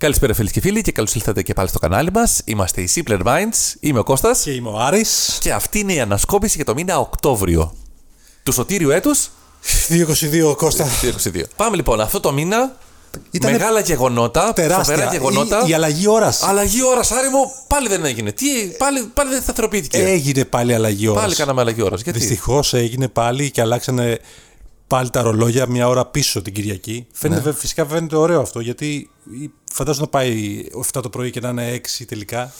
Καλησπέρα φίλοι και φίλοι και καλώς ήλθατε και πάλι στο κανάλι μας. Είμαστε οι Simpler Minds, είμαι ο Κώστας Και είμαι ο Άρης. και αυτή είναι η ανασκόπηση για το μήνα Οκτώβριο του σωτήριου έτους 222 Κώστα. 2022. Πάμε λοιπόν, αυτό το μήνα Ήτανε μεγάλα γεγονότα, Τεράστια. φοβερά γεγονότα. Η, η αλλαγή ώρας. Αλλαγή ώρας, Άρη μου, πάλι δεν έγινε. Τι, πάλι, πάλι δεν σταθεροποιήθηκε. Έγινε πάλι αλλαγή ώρας. πάλι κάναμε αλλαγή ώρας. Γιατί; Δυστυχώς έγινε πάλι και αλλάξανε πάλι τα ρολόγια μια ώρα πίσω την Κυριακή. Φαίνεται, Ναι. βε- Φυσικά φαίνεται ωραίο αυτό γιατί φαντάζομαι να πάει 7 το πρωί και να είναι 6 τελικά.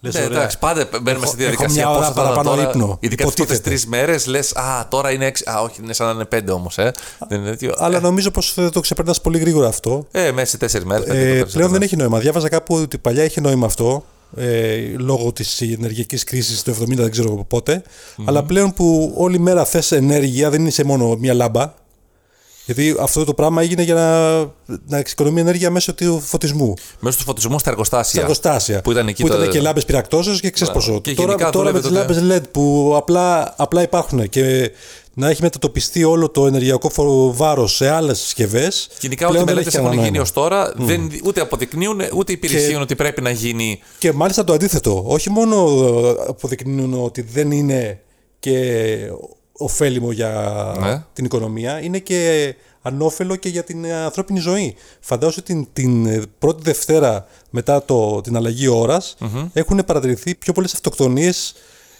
Λες, Ναι, ωραία. εντάξει, πάντα μπαίνουμε Έχω- στη διαδικασία. έχω μια ώρα πόσο θα ήταν παραπάνω τώρα, ύπνο. Ειδικά τις πρώτες Υποτίθεται. τρεις μέρες λες, Α, τώρα είναι έξι. Α, όχι, είναι σαν να είναι πέντε όμως. Ε. Δεν είναι τέτοιο. Αλλά νομίζω πως το ξεπερνάς πολύ γρήγορα αυτό. Ε, μέσα σε τέσσερις μέρες. Ε, πλέον δεν έχει νόημα. Διάβαζα κάπου ότι παλιά είχε νόημα αυτό. Ε, λόγω της ενεργειακής κρίσης του 70, δεν ξέρω πότε. Αλλά πλέον που όλη μέρα θες ενέργεια, δεν είσαι μόνο μια λάμπα. Γιατί αυτό το πράγμα έγινε για να, να εξοικονομεί ενέργεια μέσω του φωτισμού. Μέσω του φωτισμού στα εργοστάσια. Στα εργοστάσια. Που ήταν εκεί που το- ήταν και λάμπες πυρακτώσεω και ξέρεις Μπράβο. πόσο. Και τώρα γενικά τώρα με δούλευε τις τότε- λάμπες LED που απλά, απλά υπάρχουν και να έχει μετατοπιστεί όλο το ενεργειακό βάρος σε άλλες συσκευές. Γενικά, ό,τι μελέτε έχουν γίνει ως τώρα δεν, ούτε αποδεικνύουν ούτε υπηρεσίων Και- ότι πρέπει να γίνει. Και μάλιστα το αντίθετο. Όχι μόνο ε, αποδεικνύουν ότι δεν είναι και ωφέλιμο για Ναι. την οικονομία, είναι και ανώφελο και για την ε, ανθρώπινη ζωή. Φαντάζομαι ότι την, την ε, πρώτη Δευτέρα μετά το, την αλλαγή ώρας, έχουν παρατηρηθεί πιο πολλές αυτοκτονίες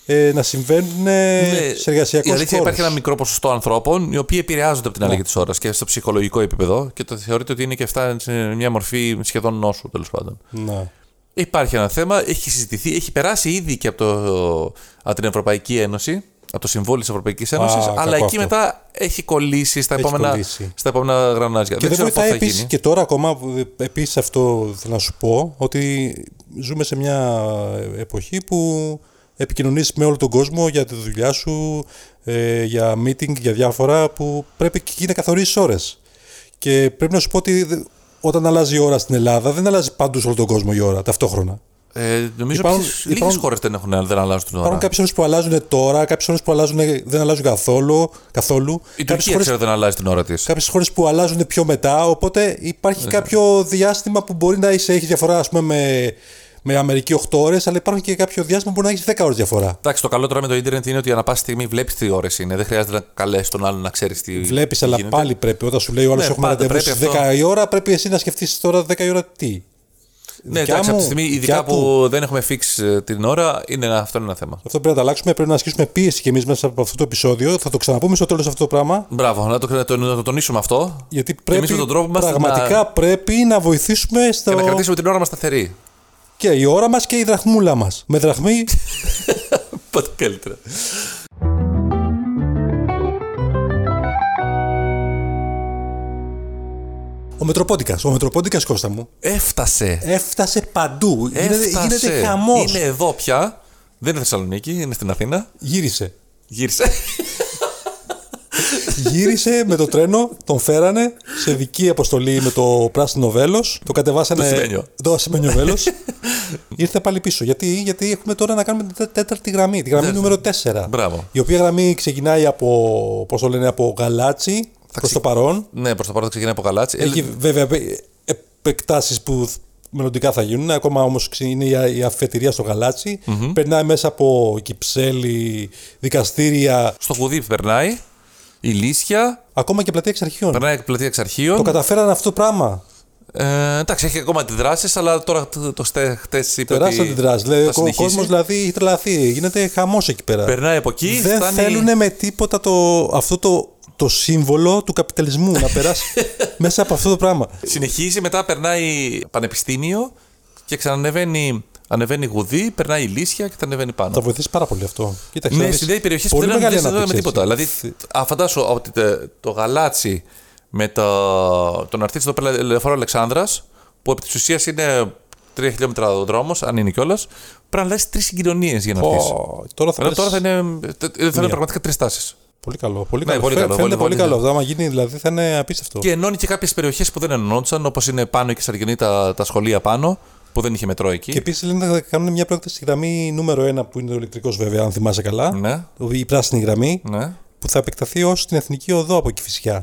ε, να συμβαίνουν ε, σε η εργασιακό αλήθεια χώρο. υπάρχει ένα μικρό ποσοστό ανθρώπων οι οποίοι επηρεάζονται από την αλλαγή της ώρας και στο ψυχολογικό επίπεδο και το θεωρείται ότι είναι και αυτά σε μια μορφή σχεδόν νόσου τέλος πάντων. Να. Υπάρχει ένα θέμα, έχει συζητηθεί, έχει περάσει ήδη και από, το, από την Ευρωπαϊκή Ένωση, από το Συμβούλιο της Ευρωπαϊκής Ένωσης, κακό αλλά εκεί αυτό. μετά έχει κολλήσει στα, Έχει επόμενα, κολλήσει. στα επόμενα γρανάζια. Και δεν, ξέρω πώς βοηθάει θα επίσης γίνει. και τώρα ακόμα, επίσης αυτό θέλω να σου πω, ότι ζούμε σε μια εποχή που επικοινωνείς με όλο τον κόσμο για τη δουλειά σου, ε, για meeting, για διάφορα που πρέπει και εκεί να καθορίσεις ώρες. Και πρέπει να σου πω ότι δε- όταν αλλάζει η ώρα στην Ελλάδα δεν αλλάζει παντού σε όλο τον κόσμο η ώρα ταυτόχρονα. Ε, νομίζω Υπάρχουν- ότι λίγες υπάρχουν- χώρες δεν, έχουν, δεν αλλάζουν την ώρα. Υπάρχουν κάποιες ώρε που αλλάζουν τώρα, κάποιες ώρε που αλλάζουν, δεν αλλάζουν καθόλου. καθόλου. Η Κάποιες Τουρκία χώρες- ξέρω δεν αλλάζει την ώρα της. κάποιες χώρες που αλλάζουν πιο μετά. Οπότε υπάρχει Ναι. κάποιο διάστημα που μπορεί να είσαι, έχεις διαφορά ας πούμε, με, με Αμερική 8 ώρες, αλλά υπάρχει και κάποιο διάστημα που μπορεί να έχεις 10 ώρες διαφορά. Εντάξει, το καλό τώρα με το Ιντερνετ είναι ότι ανά πάση στιγμή βλέπεις τι ώρες είναι. Δεν χρειάζεται να καλέσει τον άλλον να ξέρεις τι. Βλέπεις, τι αλλά γίνεται. πάλι πρέπει. Όταν σου λέει ο άλλος Ναι, έχουμε πάντα ραντεβού πρέπει στις 10 αυτό. η ώρα, πρέπει εσύ να σκεφτείς τώρα 10 η ώρα τι. Ναι, Δικιά εντάξει, μου, από τη στιγμή, ειδικά δικιά που του. δεν έχουμε fix ε, την ώρα, είναι, ένα- αυτό είναι ένα θέμα. Αυτό πρέπει να τα αλλάξουμε. Πρέπει να ασκήσουμε πίεση κι εμείς μέσα από αυτό το επεισόδιο. Θα το ξαναπούμε στο τέλος αυτό το πράγμα. Μπράβο, να το, να το, να το τονίσουμε αυτό. Γιατί Και εμείς πρέπει με τον τρόπο μας πραγματικά να- πρέπει να βοηθήσουμε στο. Και να κρατήσουμε την ώρα μας σταθερή. Και η ώρα μας και η δραχμούλα μας. Με δραχμή Πότε καλύτερα. Μετροπόντικας. Ο Μετροπόντικας Κώστα μου. Έφτασε. Έφτασε παντού. Γίνεται, Έφτασε. γίνεται χαμός. Είναι εδώ πια. Δεν είναι Θεσσαλονίκη, είναι στην Αθήνα. Γύρισε. Γύρισε. Γύρισε με το τρένο, τον φέρανε σε δική αποστολή με το πράσινο βέλος. Το κατεβάσανε. Το ασημένιο. Το ασημένιο βέλος. Ήρθε πάλι πίσω. Γιατί, γιατί έχουμε τώρα να κάνουμε την τε- τέταρτη γραμμή, τη γραμμή νούμερο 4. Μπράβο. Η οποία γραμμή ξεκινάει από, πώς το λένε, από γαλάτσι προς το παρόν. ναι, προς το παρόν ξεκινάει από γαλάτσι. Έχει Ε, βέβαια επεκτάσεις που μελλοντικά θα γίνουν. Ακόμα όμως είναι η- η αφετηρία στο γαλατσι Περνάει μέσα από κυψέλη, δικαστήρια, Στο κουδί περνάει. Η Λύσια. ακόμα και πλατεία εξαρχείων. Περνάει πλατεία εξαρχείων. Το καταφέρανε αυτό το πράγμα; Ε, εντάξει, έχει ακόμα αντιδράσεις, αλλά τώρα το, το χτε είπε. Τεράστια ότι αντιδράσεις. θα Δηλαδή, ο συνεχίσει. κόσμος δηλαδή έχει τρελαθεί. Γίνεται χαμός εκεί πέρα. Περνάει από εκεί. Δεν φτάνει... θέλουν με τίποτα το, αυτό το, το σύμβολο του καπιταλισμού να περάσει μέσα από αυτό το πράγμα. Συνεχίζει, μετά περνάει πανεπιστήμιο και ξανανεβαίνει ανεβαίνει γουδί, περνάει η Λύσια και θα ανεβαίνει πάνω. Θα βοηθήσει πάρα πολύ αυτό. Κοίταξε, να με δεις, συνδέει περιοχές που πολύ δεν μεγάλη έχουν με ανάπτυξη, τίποτα. έτσι. Δηλαδή, α, φαντάσου ότι τε- το γαλάτσι με το, τον αρτίστη εδώ πέρα Λεωφόρο Αλεξάνδρας, που επί της ουσίας είναι 3 χιλιόμετρα ο δρόμος, αν είναι κιόλας, πρέπει να αλλάξει τρεις συγκοινωνίες για να έρθει. Πω, τώρα θα, Αλλά τώρα πας- θα είναι, θα είναι πραγματικά τρεις τάσεις. Πολύ καλό. Πολύ Ναι, καλό. πολύ Φαι- καλό, Φαίνεται πολύ, πολύ, πολύ, καλό αυτό. Άμα γίνει δηλαδή θα είναι απίστευτο. Και ενώνει και κάποιες περιοχές που δεν ενώνονταν, όπως είναι πάνω και Σαργενή τα, τα σχολεία πάνω, που δεν είχε μετρό εκεί. Και επίσης λένε θα κάνουν μια πρόκληση στη γραμμή νούμερο 1 που είναι ο ηλεκτρικός βέβαια, αν θυμάσαι καλά. Ναι, Η πράσινη γραμμή ναι. που θα επεκταθεί ως την εθνική οδό από εκεί φυσικά.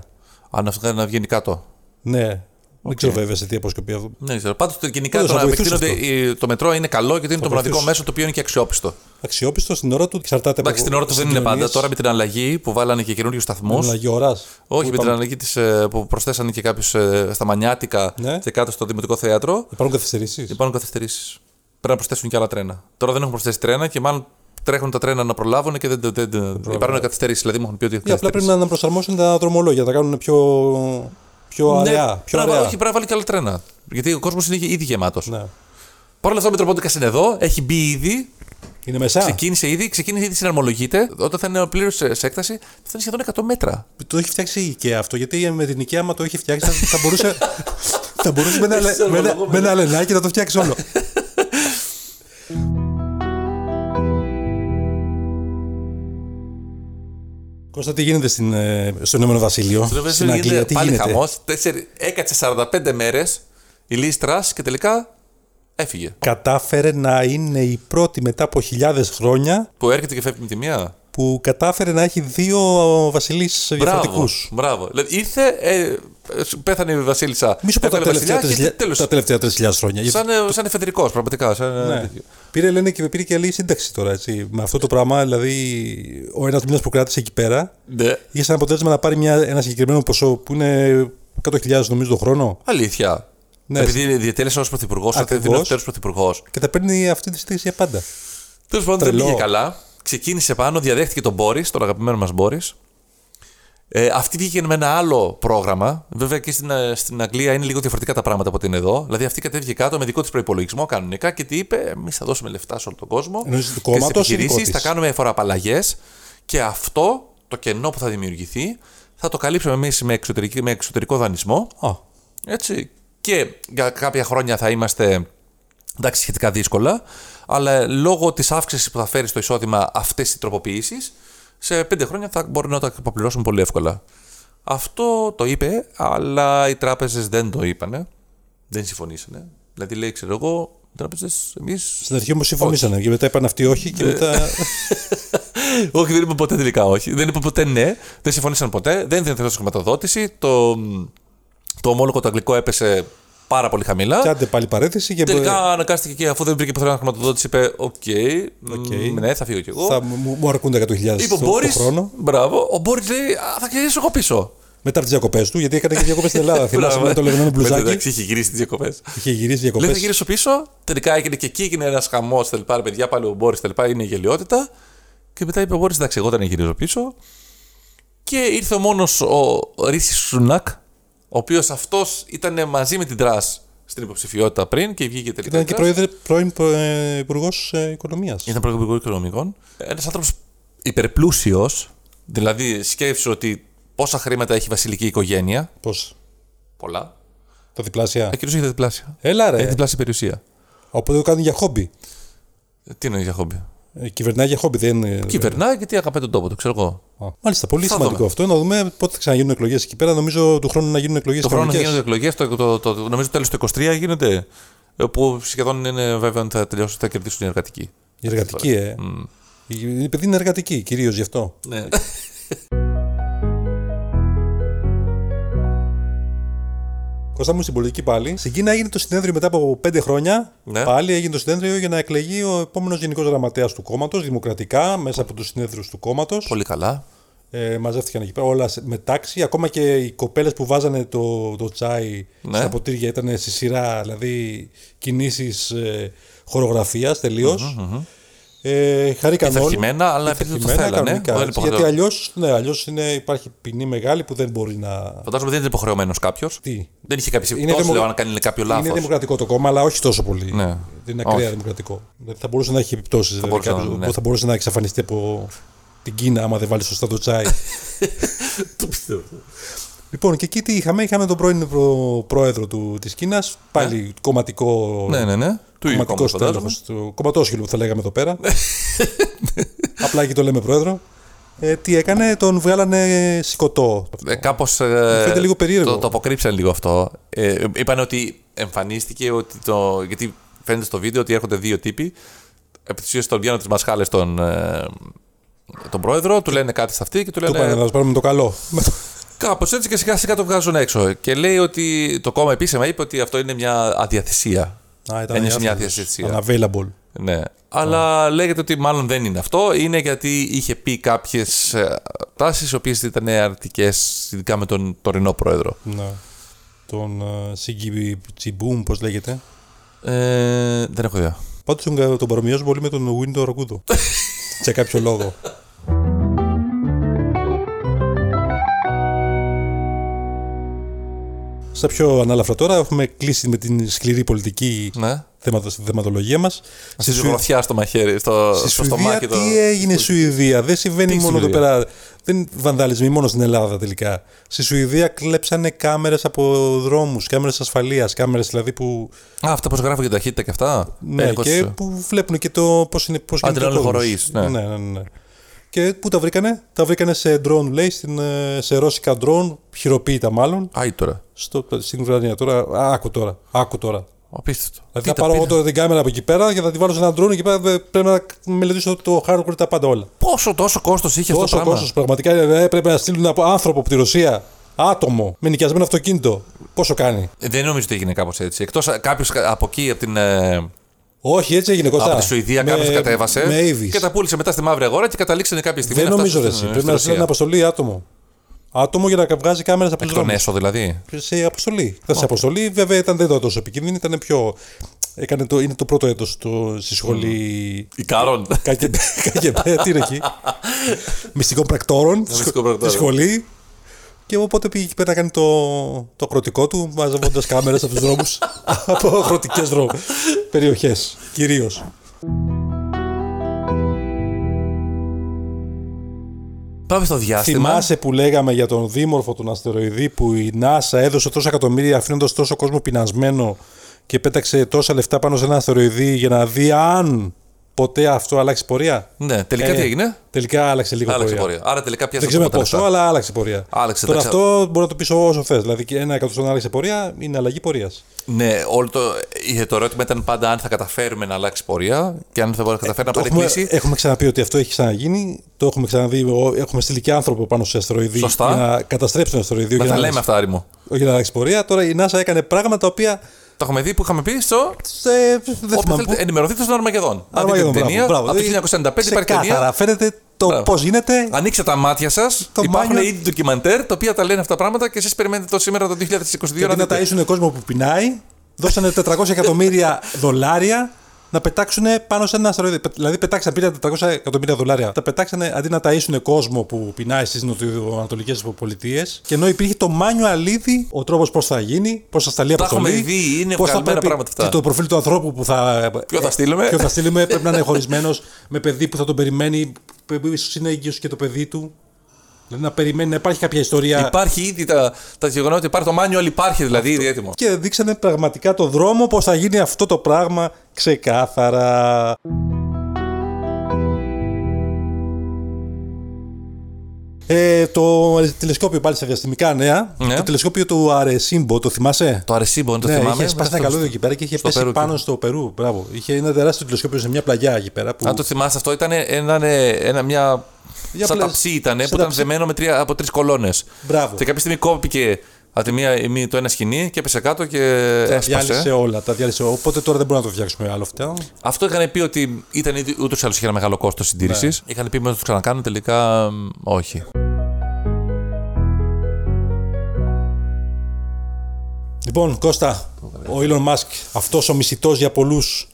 Αν αυτό να βγαίνει κάτω. Ναι. Δεν ξέρω βέβαια σε τι αποσκοπεί αυτό. Δεν ξέρω. Πάντως γενικά Πάντως, το, να θα βοηθούσε επεκτείνονται, η- το μετρό είναι καλό γιατί είναι το μοναδικό βοηθούσε. μέσο το οποίο είναι και αξιόπιστο. Αξιόπιστο στην ώρα του εξαρτάται Εντάξει, στην ώρα του δεν είναι πάντα. Τώρα με την αλλαγή που βάλανε και καινούριους σταθμούς. Αλλαγή ώρας. Όχι, με την αλλαγή της, ε, που προσθέσανε και κάποιους στα Μανιάτικα Ναι. και κάτω στο Δημοτικό Θέατρο. Υπάρχουν καθυστερήσεις. Υπάρχουν καθυστερήσεις. Πρέπει να προσθέσουν και άλλα τρένα. Τώρα δεν έχουν προσθέσει τρένα και μάλλον τρέχουν τα τρένα να προλάβουν και δεν, δεν, δεν, υπάρχουν καθυστερήσεις. Δηλαδή μου έχουν πει ότι Ή απλά πρέπει καθυστερήσεις. να προσαρμόσουν τα δρομολόγια, να τα κάνουν πιο, πιο Ναι, αραιά. Πιο πρέπει να- αραιά. όχι, πρέπει να βάλει και άλλα τρένα. Γιατί ο κόσμος είναι ήδη γεμάτος. Ναι. Παρ' όλα αυτά, ο Μητροπόντικα είναι εδώ, έχει μπει ήδη, Είναι μέσα. ξεκίνησε ήδη, ξεκίνησε ήδη, συναρμολογείται. Όταν θα είναι πλήρω σε σε έκταση, θα είναι σχεδόν 100 μέτρα. Το έχει φτιάξει η IKEA αυτό. Γιατί με την IKEA, άμα το έχει φτιάξει, θα, θα μπορούσε, θα μπορούσε με, ένα, λε- με, ένα, με ένα λενάκι να το φτιάξει όλο. Κώστα, τι γίνεται στην, ε, στο Ηνωμένο Βασίλειο, Στην στην Αγγλία, τι πάλι γίνεται; χαμός. Έκατσε 45 μέρες η Λίστρα και τελικά έφυγε. Κατάφερε να είναι η πρώτη μετά από χιλιάδες χρόνια Που έρχεται και φεύγει με τη μία. Που κατάφερε να έχει δύο βασιλείς Μπράβο. διαφορετικούς. Μπράβο. Δηλαδή ήρθε, ε, πέθανε η Βασίλισσα. Μη σου πω τα έβγαλε τελευταία, βασιλιά και 3.000 τέλος. τα τελευταία 3.000 χρόνια. Γιατί- Σαν, ε, σαν εφεδρικός, πραγματικά. Σαν, Ναι. τέτοιο. Πήρε, λένε, και πήρε και άλλη σύνταξη τώρα. Έτσι. Με αυτό το πράγμα, δηλαδή, ο ένας μήνα που κράτησε εκεί πέρα, Ναι. είχε σαν αποτέλεσμα να πάρει μια, ένα συγκεκριμένο ποσό που είναι 100.000 νομίζω το χρόνο Αλήθεια. Ναι. Επειδή διατέλεσε ως πρωθυπουργός, ω Ακριβώς. δεύτερος πρωθυπουργός. και τα παίρνει αυτή τη στιγμή για πάντα. Τέλος πάντων δεν Τρελό. πήγε καλά. Ξεκίνησε πάνω, διαδέχτηκε τον Μπόρις, τον αγαπημένο μας Μπόρις. Ε, αυτή βγήκε με ένα άλλο πρόγραμμα. Βέβαια και στην, ε, στην Αγγλία είναι λίγο διαφορετικά τα πράγματα από ότι είναι εδώ. Δηλαδή αυτή κατέβηκε κάτω με δικό της προπολογισμό κανονικά και τι είπε: Εμείς θα δώσουμε λεφτά σε όλο τον κόσμο. Εννοείς του και στις κόμματος ή επιχειρήσεις δικός της; θα κάνουμε φοροαπαλλαγές και αυτό το κενό που θα δημιουργηθεί θα το καλύψουμε εμείς με, εξωτερική- με εξωτερικό δανεισμό. Α, Έτσι. Και για κάποια χρόνια θα είμαστε εντάξει, σχετικά δύσκολα, αλλά λόγω της αύξησης που θα φέρει στο εισόδημα αυτές οι τροποποιήσεις, σε πέντε χρόνια θα μπορούμε να τα αποπληρώσουμε πολύ εύκολα. Αυτό το είπε, αλλά οι τράπεζες δεν το είπανε. Δεν συμφωνήσανε. Δηλαδή, λέει, ξέρω εγώ, οι τράπεζες, εμείς. στην αρχή όμως συμφωνήσανε και μετά είπαν αυτοί όχι και μετά. όχι, δεν είπαν ποτέ τελικά όχι. Δεν είπαν ποτέ ναι. Δεν συμφωνήσαν ποτέ. Δεν ήταν χρηματοδότηση. Το, το ομόλογο το αγγλικό έπεσε πάρα πολύ χαμηλά. και άντε πάλι παραίτηση και Τελικά αναγκάστηκε και αφού δεν βρήκε πουθενά χρηματοδότηση, είπε: OK, OK. μ, ναι, θα φύγω κι εγώ. θα μου, μου αρκούν 100.000 Είπε ο το, το Μπόρις. χρόνο. Μπράβο. Ο Μπόρις λέει: «Α, Θα γυρίσω εγώ πίσω. Μετά τις διακοπές του, γιατί έκανε και διακοπές στην Ελλάδα. Θυμάσαι με το λεγόμενο Μετά, μπλουζάκι. Εντάξει, είχε γυρίσει τις διακοπές. Είχε γυρίσει Λέει: διακοπές. Θα γυρίσω πίσω. Τελικά έγινε και εκεί έγινε ένας χαμός. Τελικά, παιδιά, πάλι ο Μπόρις τελικά είναι γελοιότητα. Και μετά είπε ο Μπόρις: Εντάξει, εγώ δεν γυρίζω πίσω. Και ήρθε μόνος ο Ρίση Σουνάκ, ο οποίος αυτός ήταν μαζί με την Τρας στην υποψηφιότητα πριν και βγήκε τελικά. Ήταν η και Τρας. πρόεδρε, πρώην ε, υπουργός οικονομίας. Ήταν πρωθυπουργό οικονομικών. Ένας άνθρωπος υπερπλούσιος. Δηλαδή, σκέφτεσαι ότι πόσα χρήματα έχει η βασιλική οικογένεια. Πώς, Πολλά. τα διπλάσια; Εκείνο έχει διπλάσια. Έλα Έχει ρε. διπλάσια περιουσία. Οπότε το κάνουν για χόμπι. Ε, Τι είναι για χόμπι; Ε, κυβερνάει για χόμπι, δεν είναι. Κυβερνάει γιατί αγαπάει τον τόπο του, ξέρω εγώ. Α, Μάλιστα, πολύ Θα σημαντικό δούμε. αυτό. Να δούμε πότε θα ξαναγίνουν εκλογέ εκεί πέρα. Νομίζω του χρόνου να γίνουν εκλογέ Το χρόνο γίνονται εκλογέ, το, το, το, νομίζω τέλο του 23 γίνεται. ε, Που σχεδόν είναι βέβαιο ότι θα τελειώσουν, θα κερδίσουν οι εργατικοί. Η εργατική, ε. Η η παιδί είναι εργατική, κυρίω γι' αυτό. Ναι. Κώστα μου στην πολιτική πάλι. Στην Κίνα έγινε το συνέδριο μετά από πέντε χρόνια. Ναι. Πάλι έγινε το συνέδριο για να εκλεγεί ο επόμενος γενικός γραμματέας του κόμματος, δημοκρατικά, μέσα από τους συνέδριους του κόμματος. Πολύ καλά. Ε, μαζεύτηκαν εκεί πέρα όλα σε- με τάξη. Ακόμα και οι κοπέλες που βάζανε το, το τσάι Ναι. στα ποτήρια ήταν στη σειρά, δηλαδή κινήσεις ε, χορογραφίας Ε, χαρήκαν όλοι. Πειθαρχημένα, αλλά επειδή το Πειθαρχημένα, θέλανε. κανονικά, δεν έτσι, υποχρεώ- γιατί αλλιώς ναι, αλλιώς είναι, υπάρχει ποινή μεγάλη που δεν μπορεί να. Φαντάζομαι δεν είναι υποχρεωμένος κάποιος. Τι; Δεν είχε κάποιε Είναι επιπτώσει, δημο- λέω, αν κάνει κάποιο λάθος. Είναι δημοκρατικό το κόμμα, αλλά όχι τόσο πολύ. Ναι. Δεν είναι ακραία Όχι. δημοκρατικό. Δηλαδή θα μπορούσε να έχει επιπτώσεις. Δηλαδή, μπορούσε να- κάποιος- ναι. θα μπορούσε να εξαφανιστεί από την Κίνα, άμα δεν βάλει σωστά το τσάι. Το πιστεύω. λοιπόν, και εκεί τι είχαμε, είχαμε τον πρώην προ- πρόεδρο του, της Κίνας, πάλι κομματικό, Ναι, ναι, ναι. Του ίδιου κομματικός κόμματος, φαντάζομαι. τέλεχος, του κομματόσχυλου που θα λέγαμε εδώ πέρα. Απλά εκεί το λέμε πρόεδρο. Ε, τι έκανε, τον βγάλανε σηκωτό. Ε, Κάπως. φαίνεται λίγο περίεργο. Το, το αποκρύψαν λίγο αυτό. Ε, είπαν ότι εμφανίστηκε ότι το. Γιατί φαίνεται στο βίντεο ότι έρχονται δύο τύποι. Επί της ουσίας τον βγαίνουν τις μασχάλες τον, ε, τον πρόεδρο, του λένε κάτι στα αυτή και του Το λένε. πάνε να του πάρουμε το καλό. Κάπως έτσι και σιγά σιγά το βγάζουν έξω. Και λέει ότι το κόμμα επίσημα είπε ότι αυτό είναι μια αδιαθεσία. Α, ήταν Ένιωσε μια άνθρωπος. αδιαθεσία. Unavailable. Ναι. Αλλά λέγεται ότι μάλλον δεν είναι αυτό. Είναι γιατί είχε πει κάποιες τάσεις οι οποίες ήταν αρνητικές, ειδικά με τον τωρινό πρόεδρο. Ναι. Τον uh, Σίγκι Τσιμπούμ, πώς λέγεται. Ε, δεν έχω ιδέα. Πάντως τον, τον παρομοιάζω πολύ με τον Window Ροκούδο. Σε κάποιο λόγο. Στα πιο ανάλαφρα τώρα έχουμε κλείσει με την σκληρή πολιτική Ναι. θέματα στη θεματολογία μας. Στη ζωγραφιά στο μαχαίρι, στο, Στη στο Σουηδία στομάχι. Το... τι έγινε Σουηδία; Δεν συμβαίνει Τι μόνο εδώ Σουηδία; πέρα. Δεν βανδαλισμοί μόνο στην Ελλάδα τελικά. Στη Σουηδία κλέψανε κάμερες από δρόμους, κάμερες ασφαλείας, κάμερες δηλαδή που... Α, αυτά πώ γράφω για ταχύτητα και αυτά; Ναι, Έλεγχος- και που βλέπουν και το πώς είναι πώς γίνεται ο Αντιλόλου κόσμος. χορροής, ναι. ναι, ναι, ναι. Και πού τα βρήκανε; Τα βρήκανε σε drone, λέει, στην, ε, σε ρώσικα drone, χειροποίητα μάλλον, Άι τώρα. στο, στην Ουκρανία. Τώρα, α, άκου τώρα, άκου τώρα. Απίστευτο. Δηλαδή Τι θα τα πάρω εγώ πήρε. τώρα την κάμερα από εκεί πέρα και θα τη βάλω σε ένα drone εκεί πέρα. δε- Πρέπει να μελετήσω το hardware τα πάντα όλα. Πόσο τόσο κόστος είχε αυτό το Τόσο πράγμα; κόστος πραγματικά ε, έπρεπε να στείλουν από άνθρωπο από τη Ρωσία. Άτομο με νοικιασμένο αυτοκίνητο. Πόσο κάνει; Ε, Δεν νομίζω ότι έγινε κάπως έτσι. Εκτός κάποιος από εκεί, από την, ε, Όχι, έτσι έγινε κοντά. από τη Σουηδία, Με- κάποιος κατέβασε Με Avis. και τα πούλησε μετά στη μαύρη αγορά και καταλήξανε κάποια στιγμή. Δεν να νομίζω ρε. φτάσουν εσύ. στην- Πρέπει στη να στείλουν Ρωσία. αποστολή άτομο. Άτομο για να βγάζει κάμερες από τους Εκ των δρόμους. έσω δηλαδή. Σε αποστολή. Ήταν σε αποστολή, βέβαια ήταν, δεν ήταν τόσο επικίνδυνη, ήταν πιο. Έκανε το, είναι το πρώτο έτος στη σχολή. Η Κάρον. Κάκεμπε, κάκεμπε, τι είναι εκεί. Μυστικών πρακτόρων. Μυστικών πρακτόρων. Στη σχολή. Και οπότε πήγε εκεί πέρα να κάνει το, το αγροτικό του, μαζεύοντας κάμερες από τους δρόμους. από αγροτικές περιοχές. Κυρίως. Πάμε στο διάστημα. Θυμάσαι που λέγαμε για τον δίμορφο τον αστεροειδή που η NASA έδωσε τόσα εκατομμύρια αφήνοντας τόσο κόσμο πεινασμένο και πέταξε τόσα λεφτά πάνω σε ένα αστεροειδή για να δει αν ποτέ αυτό αλλάξει πορεία; Ναι, τελικά Ε, τι έγινε; Τελικά άλλαξε λίγο Άλλαξε πορεία. πορεία. Άρα τελικά πιάσε Δεν ξέρουμε πόσο, αλλά άλλαξε πορεία. Άλλαξε, Τώρα εντάξει. αυτό μπορεί να το πει όσο θες. Δηλαδή και ένα εκατοστό να άλλαξε πορεία είναι αλλαγή πορείας. Ναι, όλο το, είχε το ερώτημα ήταν πάντα αν θα καταφέρουμε να αλλάξει πορεία και αν θα μπορούμε να καταφέρουμε να πάρει Έχουμε, κλίση. έχουμε ξαναπεί ότι αυτό έχει ξαναγίνει. Το έχουμε ξαναδεί. ο- Έχουμε στείλει και άνθρωπο πάνω σε αστεροειδή Σωστά. για να καταστρέψει τον αστεροειδή. Να για τα να λέμε αλλάξει- αυτά, Άρημο. Όχι για να αλλάξει πορεία. Τώρα η NASA έκανε πράγματα τα οποία. Το έχουμε δει που είχαμε πει στο. Σε, δεν Όπου θυμάμαι θέλετε, πού. ενημερωθείτε στον Αρμαγεδόν. Αν δείτε Αρμαγεδόν, την μπράβο, ταινία, μπράβο. από το Δηλαδή, 1995 υπάρχει ταινία. Ξεκάθαρα φαίνεται το Μπράβο. πώς γίνεται. Ανοίξτε τα μάτια σας. Υπάρχουν μάνιο- ήδη ντοκιμαντέρ τα οποία τα λένε αυτά τα πράγματα και εσείς περιμένετε το σήμερα το 2022 Και να αντί να δείτε. ταΐσουν κόσμο που πεινάει, δώσανε 400 εκατομμύρια δολάρια να πετάξουν πάνω σε ένα αστεροειδή. Πε- Δηλαδή, πετάξαν, πήραν 400 εκατομμύρια δολάρια. Τα πετάξανε αντί να ταΐσουν κόσμο που πεινάει στις νοτιοανατολικές πολιτείες. Και ενώ υπήρχε το μάνιο αλίδι, ο τρόπος πώς θα γίνει, πώς θα σταλεί Τα αποστολή. έχουμε δει, είναι πώς θα βγαλμένα πρέπει- πράγματα αυτά. Και το προφίλ του ανθρώπου που θα. Ποιο θα στείλουμε; Ποιο θα στείλουμε πρέπει να είναι χωρισμένος με παιδί που θα τον περιμένει. ίσως είναι έγκυος και το παιδί του. Δηλαδή να περιμένει να υπάρχει κάποια ιστορία. Υπάρχει ήδη τα, τα γεγονότα, υπάρχει το manual, υπάρχει δηλαδή ήδη έτοιμο. και δείξανε πραγματικά το δρόμο πώς θα γίνει αυτό το πράγμα ξεκάθαρα. Ε, το τηλεσκόπιο πάλι στα διαστημικά νέα. Ναι. Το τηλεσκόπιο του Αρεσίμπο, το θυμάσαι; Το Αρεσίμπο, το ναι, θυμάμαι. είχε σπάσει ένα Στο- καλώδιο εκεί πέρα και είχε στο πέσει Περού πάνω και- στο Περού. Μπράβο. Είχε ένα τεράστιο τηλεσκόπιο σε μια πλαγιά εκεί πέρα. Που... Αν το θυμάσαι αυτό, ήταν ένα, ένα, μια. Για σαν πλα- ταψί ήταν σαν που ήταν ταψί. δεμένο με τρία, από τρεις κολόνες. Μπράβο. Και κάποια στιγμή κόπηκε από τη μία η μία- το ένα σκηνή και έπεσε κάτω και Τα έσπασε. διάλυσε όλα. Τα διάλυσε. Οπότε τώρα δεν μπορούμε να το φτιάξουμε άλλο αυτό. Αυτό είχαν πει ότι ήταν ούτως ή άλλως είχε ένα μεγάλο κόστος συντήρησης. Είχαν πει ότι θα το ξανακάνουν, τελικά μ, όχι. Λοιπόν, Κώστα, ο Elon Musk, αυτός ο μισητός για πολλούς